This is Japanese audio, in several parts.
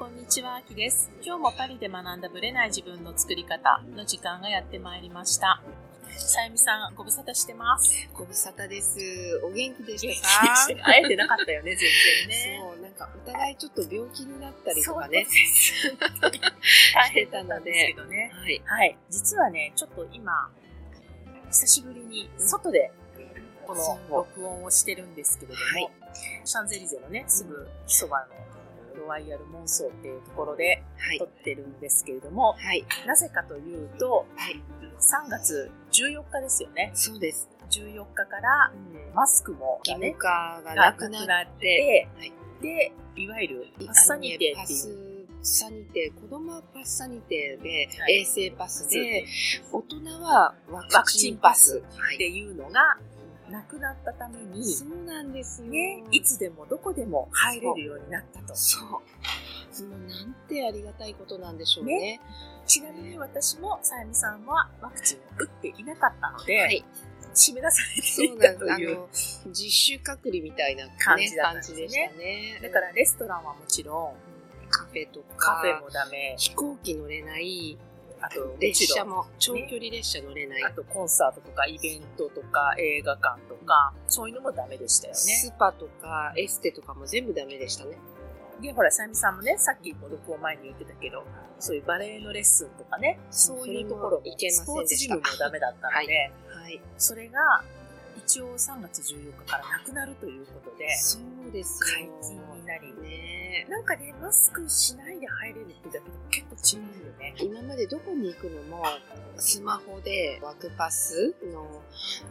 こんにちは、あきです。今日もパリで学んだブレない自分の作り方の時間がやってまいりました。さゆみさん、ご無沙汰してます。ご無沙汰です。お元気でしたか？会えてなかったよね、全然ね。そう、なんかお互いちょっと病気になったりとかね。大変だったんですけどね。はい。はい。実はね、ちょっと今、久しぶりに外でこの録音をしてるんですけれども、はいシャンゼリゼのね、すぐそばのロワイヤルモンソーっていうところではい撮。ってるんですけれども、はい。なぜかというと、はい。3月14日ですよね。そうです。14日からマスクも義ね務化ががなくなっ、てて、はいで、いわゆるパスサニテパっていう。スサニテ、子供はパスサニテで、はい衛生パスでで、大人はワワクチンパスはいっていうのがなくなったために、そうなんですよ。ね、いつでもどこでも入れるようになったと。そう。もうなんてありがたいことなんでしょうね。ちなみに私もさゆみさんはワクチンを打っていなかったので、はい。締め出されていたという。の、自主隔離みたいな、ね、感じだったんですね感じでしたね。だからレストランはもちろん、カフェとか、カフェもダメ、飛行機乗れない、あとも列車も、長距離列車乗れない、あとコンサートとかイベントとか映画館とか、そういうのもダメでしたよね。スパとかエステとかも全部ダメでしたね。で、ほら、さゆみさんもね、さっきも録音前に言ってたけど、そういうバレエのレッスンとかね、そういうところも、それもいけませんスポーツジムもダメだったので、はい。それが一応3月14日からなくなるということで、そうです解よ。禁になり、ねなんかね、マスクしないで入れるってだけでも結構違うよね。今までどこに行くのも、スマホでワクパスの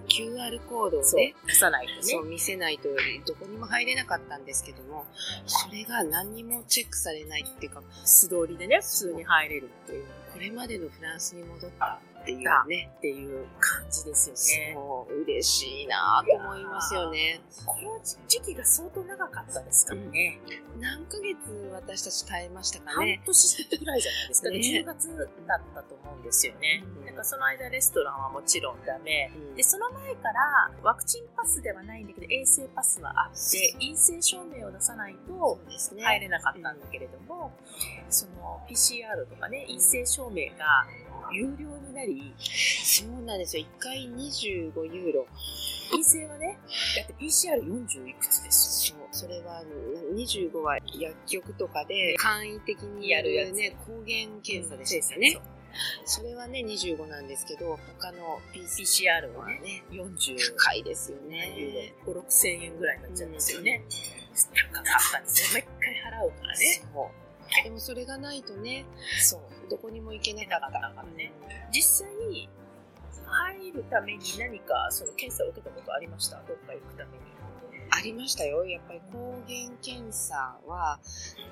QR コードをね、、出さないとそうね。見せないとどこにも入れなかったんですけども、それが何にもチェックされないっていうか、素通りでね、普通に入れるっていう、これまでのフランスに戻ったっていうね、っていう感じですよね。そう、嬉しいなと思いますよね。この時期が相当長かったですからね。何ヶ月私たち耐えましたか半ね。年ぐらいじゃないですかね。ね10月だったと思うんですよね。うんなんかその間レストランはもちろんダメ。うんで、その前からワクチンパスではないんだけど、衛生パスはあって、陰性証明を出さないと。入れなかったんだけれども、その PCR とかね、陰性証明が有料になり、そうなんですよ。1回25ユーロ。陰性はね、だって PCR40 いくつですよ。そう。それは、25は薬局とかで簡易的にやるやるね、抗原検査でしたよね。それはね、25なんですけど、他の PCR はね、はね、40高いですよね。ーロ、5、6千円ぐらいになっちゃうんですよね。高かったんですよ。もう一回払うからね。そう。でもそれがないとね、そう。どこにも行けなかったなからね。実際、入るために何かその検査を受けたことありました？どっか行くために。ありましたよ。やっぱり抗原検査は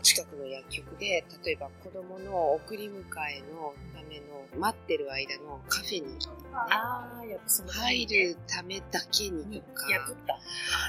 近くの薬局で、例えば子供の送り迎えのための待ってる間のカフェに入るためだけににとか、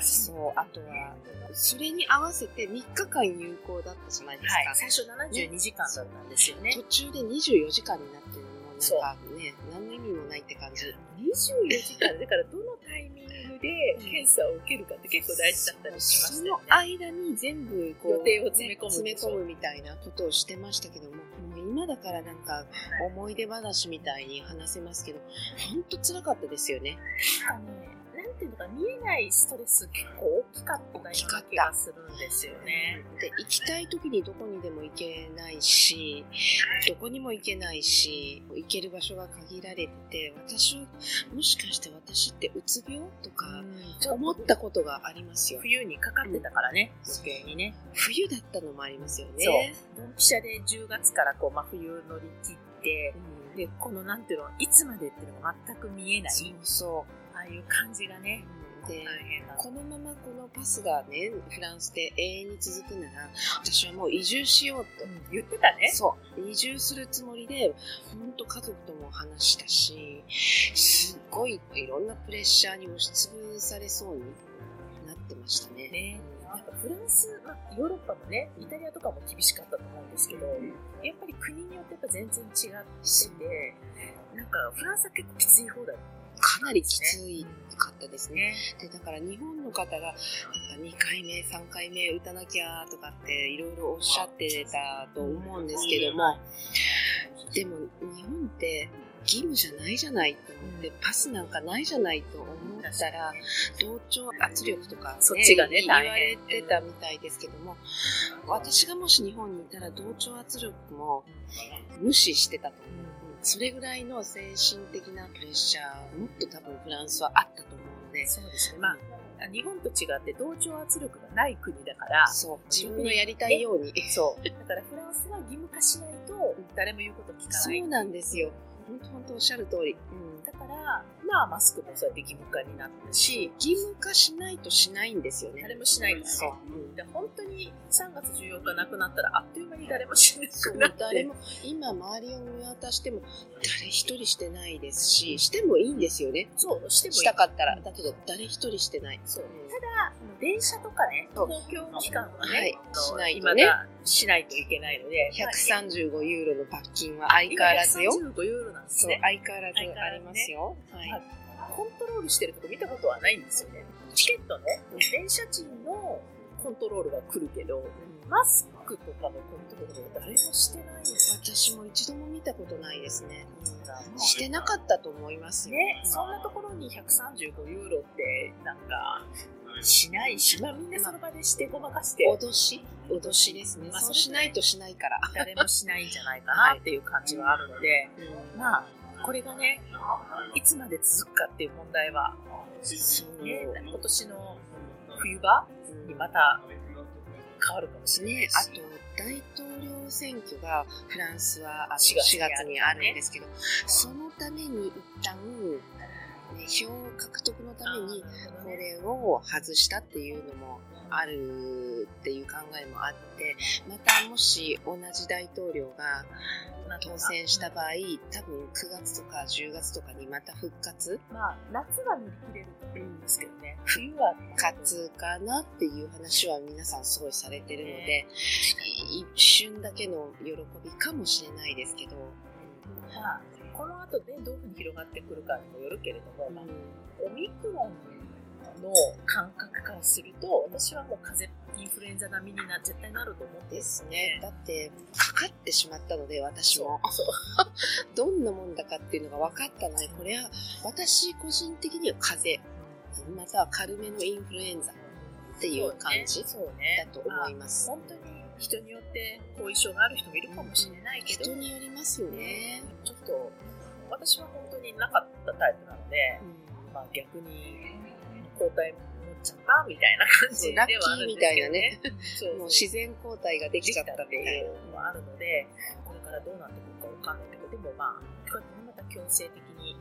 そう。あとは、それに合わせて3日間有効だったじゃないですか。はい。最初72時間だったんですよね。途中で24時間になってるのもなんかね、何の意味もないって感じ。24時間 だからどのタイミングで検査を受けるかって結構大事だったりしましそのたよね。間に全部こう予定を詰め込む詰め込むみたいなことをしてましたけども、今だからなんか思い出話みたいに話せますけど、本当辛かったですよね。ていうのか見えないストレス結構大きかったような気がするんですよね。で、行きたい時にどこにでも行けないし、どこにも行けないし、行ける場所が限られてて、私は、もしかして私ってうつ病とか思ったことがありますよ。冬にかかってたからね、余計にね。冬だったのもありますよね。そう。ドンピシャで10月からこう真冬乗り切って、うんで、このなんていうの、いつまでっていうのが全く見えない、そうそああいう感じがね、う。で、このままこのパスがね、フランスで永遠に続くなら、私はもう移住しようと。言ってたね。そう。移住するつもりで、本当家族とも話したし、すっごいいろんなプレッシャーに押しつぶされそうになってましたね。ね。なんかフランス、まあ、ヨーロッパもね、イタリアとかも厳しかったと思うんですけど、やっぱり国によってやっぱ全然違ってて、なんかフランスは結構きつい方だっかなりきついかったですね。でだから日本の方がなんか2回目3回目打たなきゃとかっていろいろおっしゃってたと思うんですけどもでも日本って義務じゃないじゃないと思って、パスなんかないじゃないと思ったら、同調圧力とか、ね、そっちがね、言われてたみたいですけども、私がもし日本にいたら同調圧力も無視してたと思う。それぐらいの精神的なプレッシャー、もっと多分フランスはあったと思うので。そうですね。まあ、日本と違って同調圧力がない国だから、そう、自分のやりたいように。そう。だからフランスは義務化しないと誰も言うこと聞かない。そうなんですよ。本当本当おっしゃる通り。うん、だから、まあマスクもそうやって義務化になったし、義務化しないとしないんですよね。誰もしないからね。そう。うん、で本当に3月14日なくなったらあっという間に誰もしなくなって。誰も、今周りを見渡しても誰一人してないですし、してもいいんですよね。そう、してもいい。したかったら。だけど誰一人してない。そう。ただ、電車とかね、公共機関はね、はい、しないとね。しないといけないので。135ユーロの罰金は相変わらずよ。135ユーロなんですね。相変わらずありますよ。はい。コントロールしてるとこ見たことはないんですよね。チケットね、電車賃のコントロールが来るけど、マスクとかのコントロールは誰もしてない私も一度も見たことないですね。うん、してなかったと思いますよ。ね、そんなところに135ユーロって、なんか、しないし、まあみんなその場でしてごまかして。脅し？脅しですね。まあ、そうしないとしないから。誰もしないんじゃないかなっていう感じはあるので、まあ、これがね、いつまで続くかっていう問題は、ね、今年の冬場にまた変わるかもしれないし、ね、あと大統領選挙がフランスは4月にあるんですけど、そのために一旦ね、票獲得のためにこれを外したっていうのもあるっていう考えもあってまたもし同じ大統領が当選した場合多分9月とか10月とかにまた復活？まあ夏は乗り切れると思うんですけどね。冬は復活かなっていう話は皆さんすごいされてるので、一瞬だけの喜びかもしれないですけど、まあこの後でどういうふうに広がってくるかにもよるけれども、うん、オミクロンの感覚からすると私はもう風邪インフルエンザ並みにな絶対なると思ってですね。だってかかってしまったので私も。どんなもんだかっていうのが分かったのでこれは私個人的には風邪または軽めのインフルエンザっていう感じだと思います、本当に人によって後遺症がある人もいるかもしれないけど、人によりますよね。ちょっと私は本当になかったタイプなので、うん、まあ逆に抗体持っちゃったみたいな感じではあるんですけどね。もう自然抗体ができちゃったっていうのもあるので、これからどうなってくるかわかんないけど、でもまあ、こうやってまた強制的に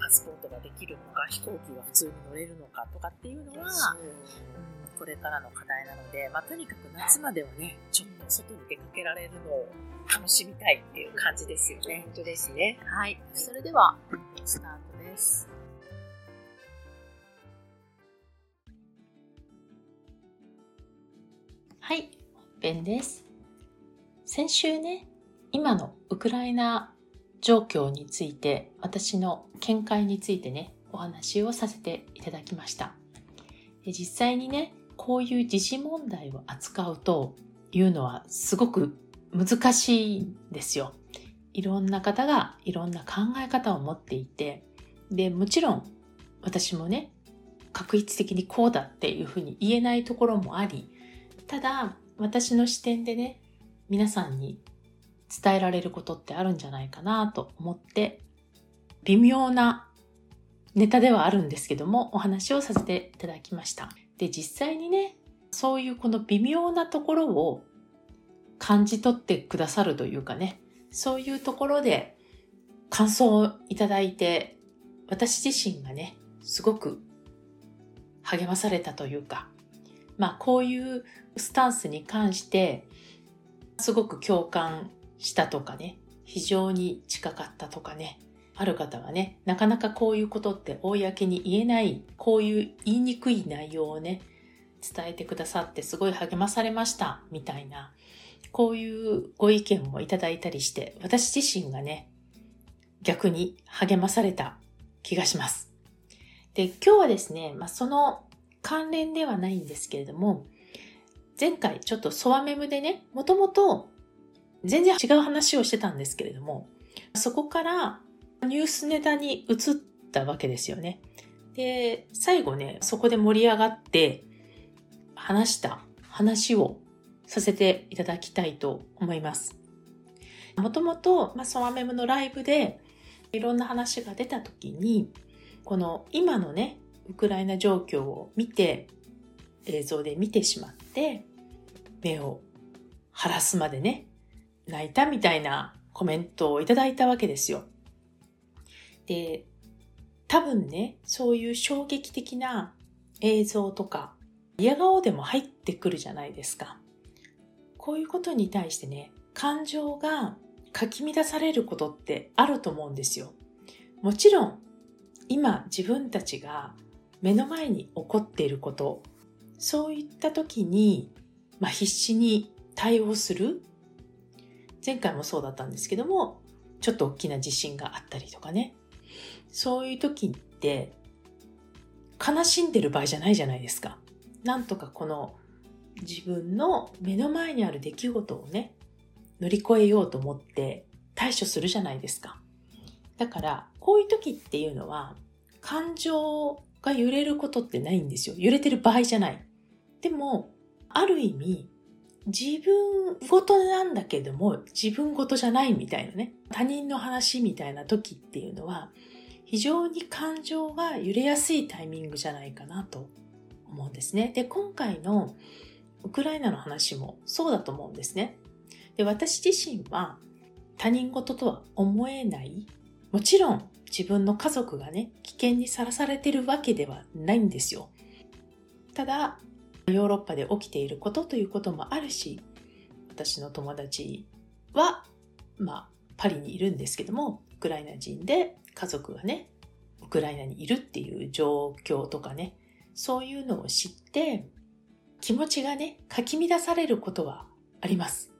パスポートができるのか、飛行機が普通に乗れるのかとかっていうのは、うん、これからの課題なので、まあ、とにかく夏まではね、ちょっと外に出かけられるのを楽しみたいっていう感じですよね。本当ですね。はい。それでは、スタートです。はい、本編です。先週ね、今のウクライナ状況について、私の見解についてね、お話をさせていただきました。で実際にね、こういう時事問題を扱うというのはすごく難しいんですよ。いろんな方がいろんな考え方を持っていて、で、もちろん私もね、確一的にこうだっていうふうに言えないところもあり、ただ、私の視点でね、皆さんに伝えられることってあるんじゃないかなと思って、微妙なネタではあるんですけども、お話をさせていただきました。で、実際にね、そういうこの微妙なところを感じ取ってくださるというかね、そういうところで感想をいただいて、私自身がね、すごく励まされたというか、まあこういうスタンスに関してすごく共感したとかね、非常に近かったとかね、ある方はね、なかなかこういうことって公に言えない、こういう言いにくい内容をね、伝えてくださってすごい励まされましたみたいな、こういうご意見もいただいたりして、私自身がね、逆に励まされた気がします。で、今日はですね、まあ、その関連ではないんですけれども、前回ちょっとソワメムでね、もともと全然違う話をしてたんですけれども、そこからニュースネタに移ったわけですよね。で、最後ね、そこで盛り上がって話した話をさせていただきたいと思います。もともと、まあ、ソワメムのライブでいろんな話が出た時に、この今のね、ウクライナ状況を見て、映像で見てしまって、目を晴らすまでね、泣いたみたいなコメントをいただいたわけですよ。で、多分ね、そういう衝撃的な映像とか、嫌顔でも入ってくるじゃないですか。こういうことに対してね、感情がかき乱されることってあると思うんですよ。もちろん、今自分たちが目の前に起こっていること、そういった時に、まあ、必死に対応する。前回もそうだったんですけども、ちょっと大きな地震があったりとかね。そういう時って、悲しんでる場合じゃないじゃないですか。なんとかこの自分の目の前にある出来事をね、乗り越えようと思って対処するじゃないですか。だから、こういう時っていうのは、感情が揺れることってないんですよ。揺れてる場合じゃない。でも、ある意味、自分ごとなんだけども、自分ごとじゃないみたいなね。他人の話みたいな時っていうのは、非常に感情が揺れやすいタイミングじゃないかなと思うんですね。で、今回のウクライナの話もそうだと思うんですね。で、私自身は他人事とは思えない。もちろん自分の家族がね、危険にさらされてるわけではないんですよ。ただ、ヨーロッパで起きていることということもあるし、私の友達は、まあ、パリにいるんですけども、ウクライナ人で家族がね、ウクライナにいるっていう状況とかね、そういうのを知って、気持ちがね、かき乱されることはあります。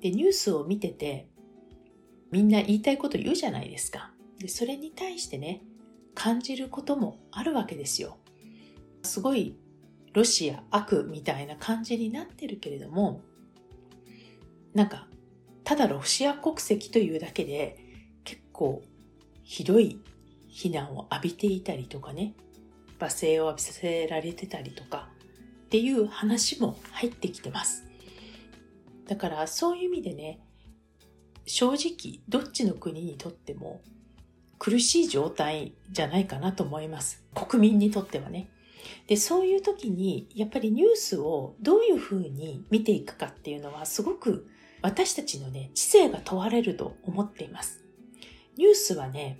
で、ニュースを見てて、みんな言いたいこと言うじゃないですか。で、それに対してね、感じることもあるわけですよ。すごいロシア悪みたいな感じになってるけれども、なんか、ただロシア国籍というだけで結構ひどい非難を浴びていたりとかね、罵声を浴びさせられてたりとかっていう話も入ってきてます。だからそういう意味でね、正直どっちの国にとっても苦しい状態じゃないかなと思います。国民にとってはね。で、そういう時にやっぱりニュースをどういうふうに見ていくかっていうのはすごく私たちのね、知性が問われると思っています。ニュースはね、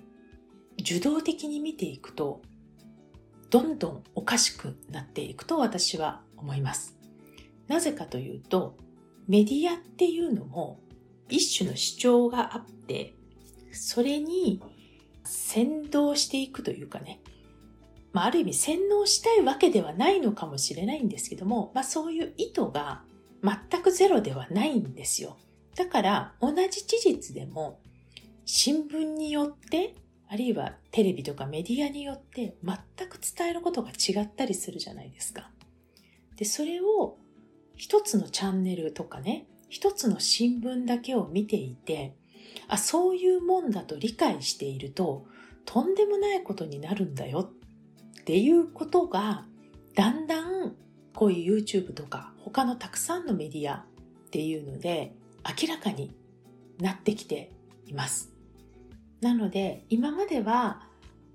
受動的に見ていくと、どんどんおかしくなっていくと私は思います。なぜかというと、メディアっていうのも一種の主張があって、それに先導していくというかね、まあ、ある意味洗脳したいわけではないのかもしれないんですけども、まあ、そういう意図が全くゼロではないんですよ。だから同じ事実でも新聞によってあるいはテレビとかメディアによって全く伝えることが違ったりするじゃないですか。で、それを一つのチャンネルとかね、一つの新聞だけを見ていて、あ、そういうもんだと理解していると、とんでもないことになるんだよっていうことが、だんだんこういう YouTube とか他のたくさんのメディアっていうので明らかになってきています。なので今までは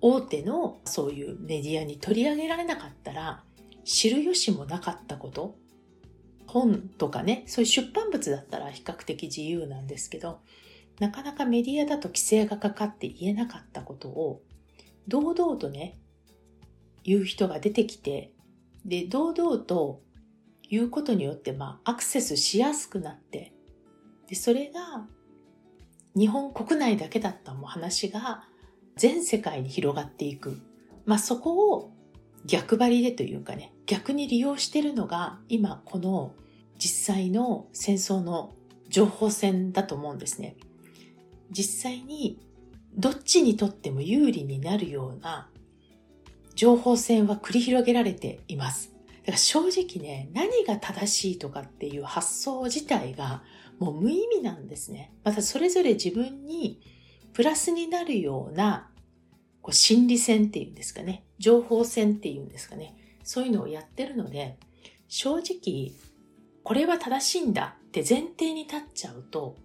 大手のそういうメディアに取り上げられなかったら知る由もなかったこと。本とかねそういう出版物だったら比較的自由なんですけどなかなかメディアだと規制がかかって言えなかったことを堂々とね言う人が出てきてで堂々と言うことによってまあアクセスしやすくなってでそれが日本国内だけだったも話が全世界に広がっていく。まあそこを逆張りでというかね、逆に利用してるのが今この実際の戦争の情報戦だと思うんですね。実際にどっちにとっても有利になるような情報戦は繰り広げられています。だから正直ね、何が正しいとかっていう発想自体がもう無意味なんですね。またそれぞれ自分にプラスになるようなこう心理戦っていうんですかね、情報戦っていうんですかね、そういうのをやってるので、正直、これは正しいんだって前提に立っちゃうと、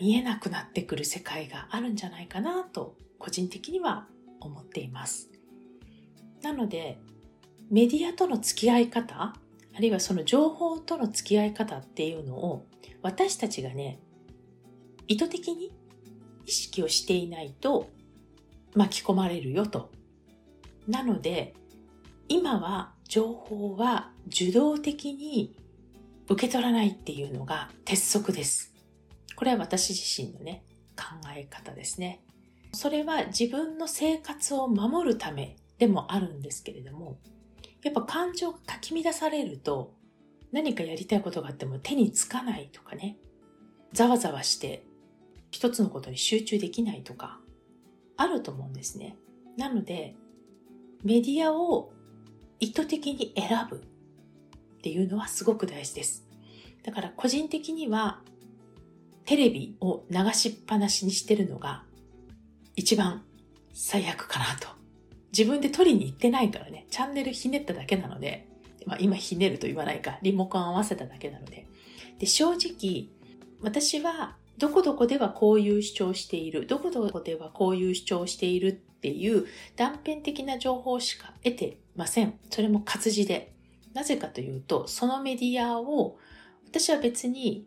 見えなくなってくる世界があるんじゃないかなと、個人的には思っています。なので、メディアとの付き合い方、あるいはその情報との付き合い方っていうのを、私たちがね、意図的に意識をしていないと巻き込まれるよと。なので、今は情報は受動的に受け取らないっていうのが鉄則です。これは私自身のね、考え方ですね。それは自分の生活を守るためでもあるんですけれども、やっぱ感情がかき乱されると何かやりたいことがあっても手につかないとかね、ざわざわして一つのことに集中できないとか、あると思うんですね。なので、メディアを意図的に選ぶっていうのはすごく大事です。だから個人的にはテレビを流しっぱなしにしてるのが一番最悪かなと。自分で取りに行ってないからね、チャンネルひねっただけなので、まあ今ひねると言わないか、リモコン合わせただけなので。で、正直、私はどこどこではこういう主張している、どこどこではこういう主張しているっていう断片的な情報しか得てません。それも活字で。なぜかというと、そのメディアを私は別に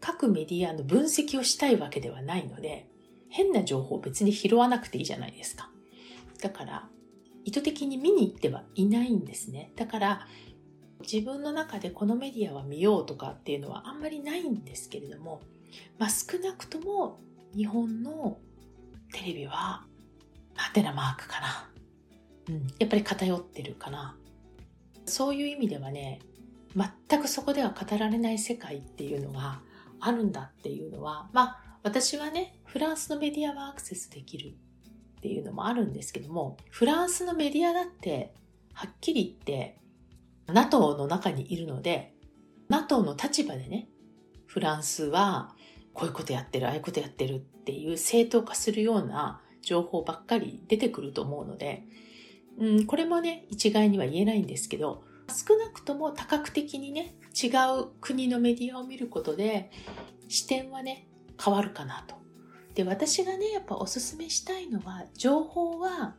各メディアの分析をしたいわけではないので、変な情報を別に拾わなくていいじゃないですか。だから、意図的に見に行ってはいないんですね。だから、自分の中でこのメディアは見ようとかっていうのはあんまりないんですけれども、まあ、少なくとも日本のテレビは、ハテナマークかな。うん、やっぱり偏ってるかな。そういう意味ではね、全くそこでは語られない世界っていうのがあるんだっていうのは、まあ、私はね、フランスのメディアはアクセスできるっていうのもあるんですけども、フランスのメディアだって、はっきり言って、NATO の中にいるので、NATO の立場でね、フランスはこういうことやってる、ああいうことやってるっていう正当化するような情報ばっかり出てくると思うので、うん、これもね、一概には言えないんですけど、少なくとも多角的にね、違う国のメディアを見ることで、視点はね、変わるかなと。で、私がね、やっぱおすすめしたいのは、情報は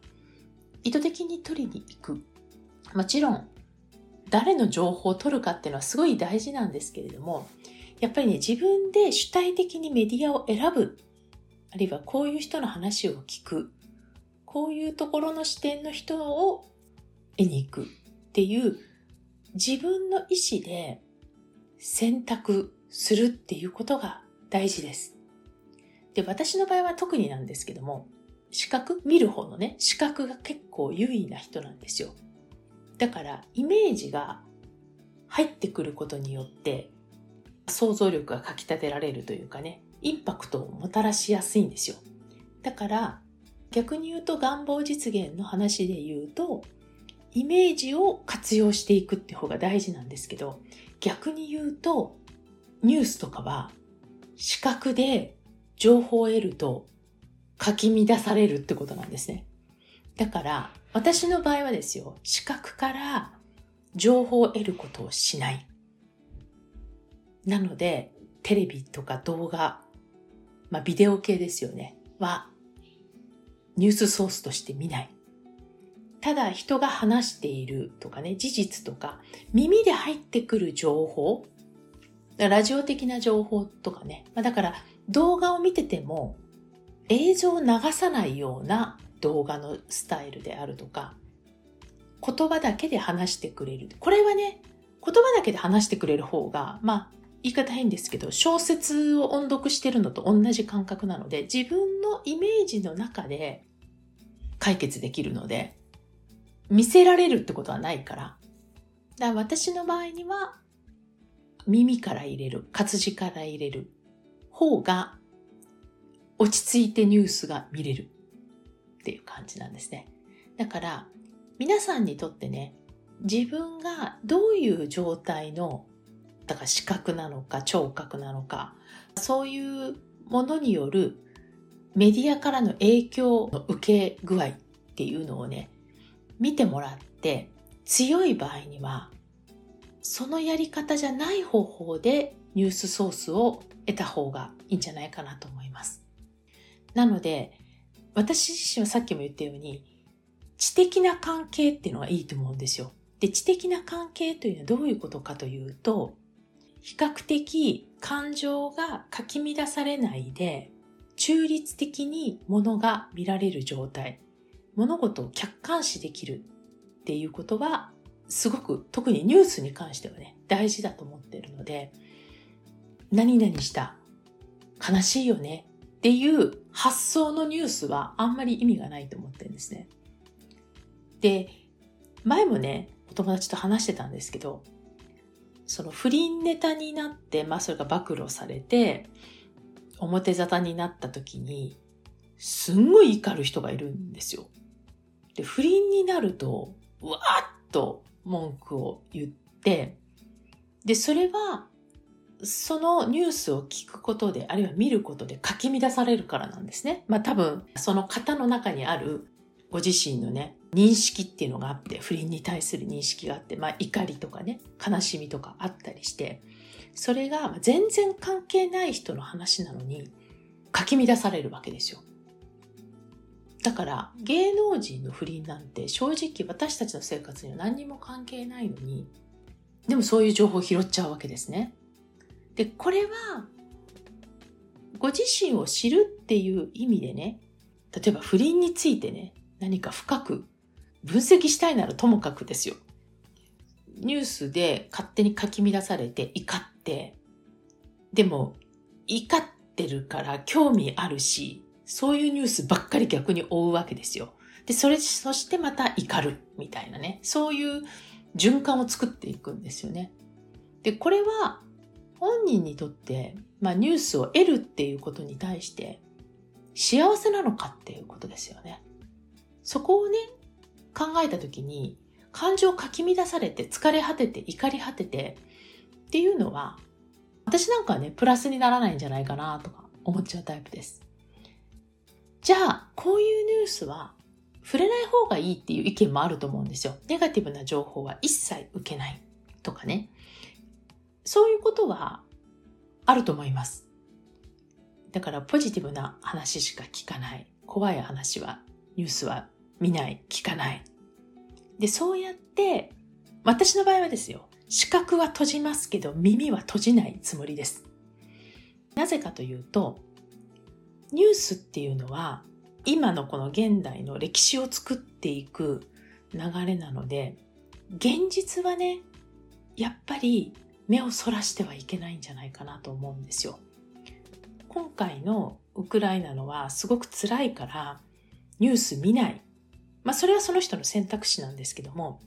意図的に取りに行く。もちろん、誰の情報を取るかっていうのはすごい大事なんですけれども、やっぱりね、自分で主体的にメディアを選ぶ。あるいはこういう人の話を聞く。こういうところの視点の人を得に行くっていう自分の意思で選択するっていうことが大事です。で、私の場合は特になんですけども、視覚見る方のね、視覚が結構優位な人なんですよ。だから、イメージが入ってくることによって、想像力がかき立てられるというかね、インパクトをもたらしやすいんですよ。だから、逆に言うと願望実現の話で言うと、イメージを活用していくって方が大事なんですけど、逆に言うと、ニュースとかは視覚で情報を得るとかき乱されるってことなんですね。だから、私の場合はですよ、視覚から情報を得ることをしない。なので、テレビとか動画、まあビデオ系ですよね、はニュースソースとして見ない。ただ人が話しているとかね、事実とか、耳で入ってくる情報、ラジオ的な情報とかね、まあ、だから動画を見てても映像を流さないような動画のスタイルであるとか、言葉だけで話してくれる。これはね、言葉だけで話してくれる方が、まあ、言い方変ですけど、小説を音読してるのと同じ感覚なので、自分のイメージの中で解決できるので、見せられるってことはないから。だから私の場合には、耳から入れる、活字から入れる方が落ち着いてニュースが見れるっていう感じなんですね。だから皆さんにとってね、自分がどういう状態の、だから視覚なのか聴覚なのか、そういうものによるメディアからの影響の受け具合っていうのをね、見てもらって強い場合には、そのやり方じゃない方法でニュースソースを得た方がいいんじゃないかなと思います。なので、私自身はさっきも言ったように、知的な関係っていうのがいいと思うんですよ。で、知的な関係というのはどういうことかというと、比較的感情がかき乱されないで、中立的に物が見られる状態、物事を客観視できるっていうことは、すごく特にニュースに関してはね、大事だと思ってるので、何々した、悲しいよねっていう発想のニュースはあんまり意味がないと思ってるんですね。で、前もね、お友達と話してたんですけど、その不倫ネタになって、まあそれが暴露されて、表沙汰になった時に、すんごい怒る人がいるんですよ。で、不倫になると、わーっと文句を言って、で、それは、そのニュースを聞くことで、あるいは見ることでかき乱されるからなんですね。まあ多分、その方の中にあるご自身のね、認識っていうのがあって、不倫に対する認識があって、まあ怒りとかね、悲しみとかあったりして、それが全然関係ない人の話なのに、かき乱されるわけですよ。だから芸能人の不倫なんて正直私たちの生活には何にも関係ないのに、でもそういう情報を拾っちゃうわけですね。で、これは、ご自身を知るっていう意味でね、例えば不倫についてね、何か深く分析したいならともかくですよ。ニュースで勝手に書き乱されて怒って、でも怒ってるから興味あるし、そういうニュースばっかり逆に追うわけですよ。で、それ、そしてまた怒るみたいなね。そういう循環を作っていくんですよね。で、これは本人にとって、まあニュースを得るっていうことに対して幸せなのかっていうことですよね。そこをね、考えたときに、感情をかき乱されて疲れ果てて怒り果ててっていうのは、私なんかはね、プラスにならないんじゃないかなとか思っちゃうタイプです。じゃあ、こういうニュースは触れない方がいいっていう意見もあると思うんですよ。ネガティブな情報は一切受けないとかね。そういうことはあると思います。だからポジティブな話しか聞かない。怖い話は、ニュースは見ない、聞かない。で、そうやって、私の場合はですよ、視覚は閉じますけど耳は閉じないつもりです。なぜかというと、ニュースっていうのは、今のこの現代の歴史を作っていく流れなので、現実はね、やっぱり目をそらしてはいけないんじゃないかなと思うんですよ。今回のウクライナのはすごく辛いからニュース見ないまあそれはその人の選択肢なんですけども、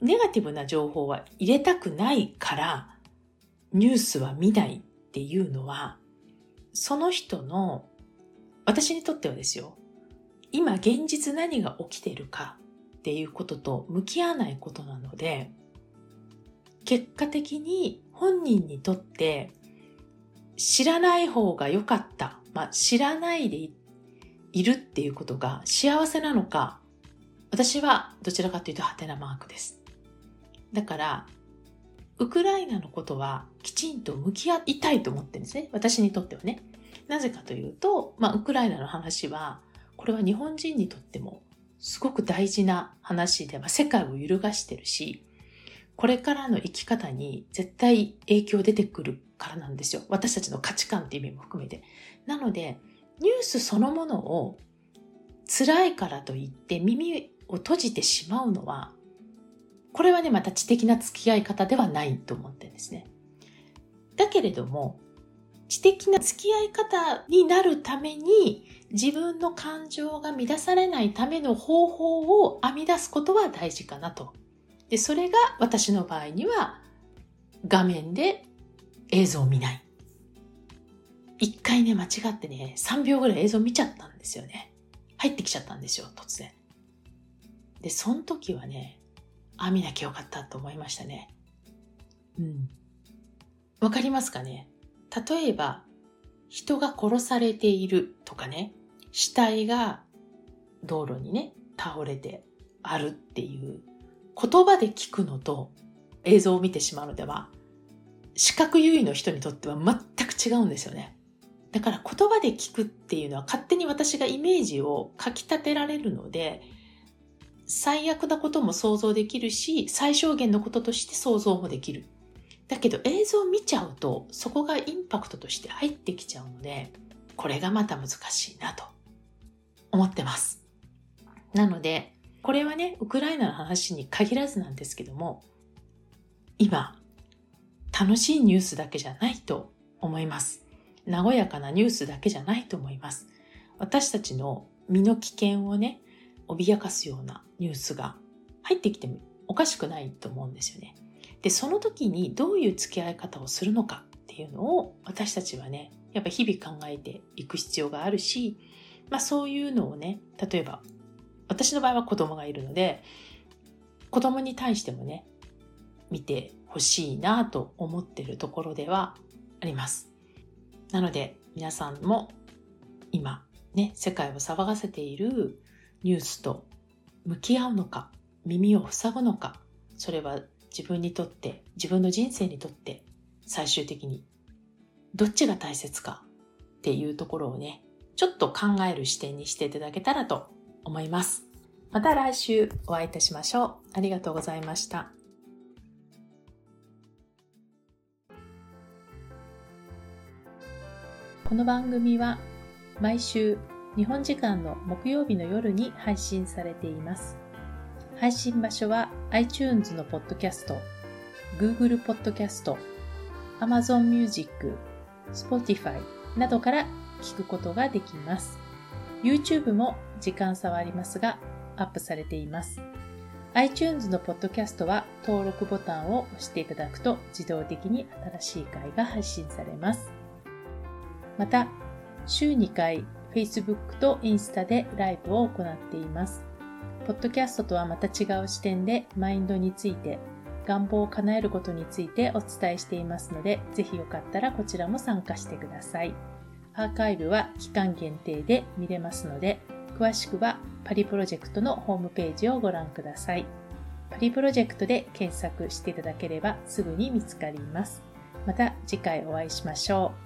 ネガティブな情報は入れたくないからニュースは見ないっていうのは、その人の、私にとってはですよ、今現実何が起きているかっていうことと向き合わないことなので、結果的に本人にとって知らない方が良かった。まあ、知らないでいるっていうことが幸せなのか私はどちらかというとハテナマークです。だから、ウクライナのことはきちんと向き合いたいと思ってるんですね。私にとってはね。なぜかというと、まあ、ウクライナの話は、これは日本人にとってもすごく大事な話で、まあ、世界を揺るがしてるし、これからの生き方に絶対影響出てくるからなんですよ。私たちの価値観っていう意味も含めて。なので、ニュースそのものを辛いからといって耳を閉じてしまうのは、これはね、また知的な付き合い方ではないと思ってるんですね。だけれども、知的な付き合い方になるために、自分の感情が乱されないための方法を編み出すことは大事かなと。で、それが私の場合には、画面で映像を見ない。一回ね、間違ってね、3秒ぐらい映像見ちゃったんですよね。入ってきちゃったんですよ、突然。で、その時はね、あ、見なきゃよかったと思いましたね。うん。わかりますかね？例えば、人が殺されているとかね、死体が道路にね、倒れてあるっていう言葉で聞くのと映像を見てしまうのでは、視覚優位の人にとっては全く違うんですよね。だから言葉で聞くっていうのは勝手に私がイメージをかき立てられるので、最悪なことも想像できるし、最小限のこととして想像もできる。だけど映像を見ちゃうと、そこがインパクトとして入ってきちゃうので、これがまた難しいなと思ってます。なので、これはね、ウクライナの話に限らずなんですけども、今、楽しいニュースだけじゃないと思います。和やかなニュースだけじゃないと思います。私たちの身の危険をね、脅かすようなニュースが入ってきてもおかしくないと思うんですよね。で、その時にどういう付き合い方をするのかっていうのを私たちはね、やっぱ日々考えていく必要があるし、まあそういうのをね、例えば私の場合は子供がいるので、子供に対してもね、見てほしいなと思ってるところではあります。なので皆さんも今ね、世界を騒がせているニュースと向き合うのか、耳を塞ぐのか、それは自分にとって、自分の人生にとって最終的にどっちが大切かっていうところをね、ちょっと考える視点にしていただけたらと思います。また来週お会いいたしましょう。ありがとうございました。この番組は毎週日本時間の木曜日の夜に配信されています。配信場所は iTunes のポッドキャスト、Google ポッドキャスト、Amazon Music、Spotify などから聞くことができます。YouTube も時間差はありますがアップされています。iTunes のポッドキャストは登録ボタンを押していただくと自動的に新しい回が配信されます。また、週2回 Facebook とインスタでライブを行っています。ポッドキャストとはまた違う視点でマインドについて、願望を叶えることについてお伝えしていますので、ぜひよかったらこちらも参加してください。アーカイブは期間限定で見れますので、詳しくはパリプロジェクトのホームページをご覧ください。パリプロジェクトで検索していただければすぐに見つかります。また次回お会いしましょう。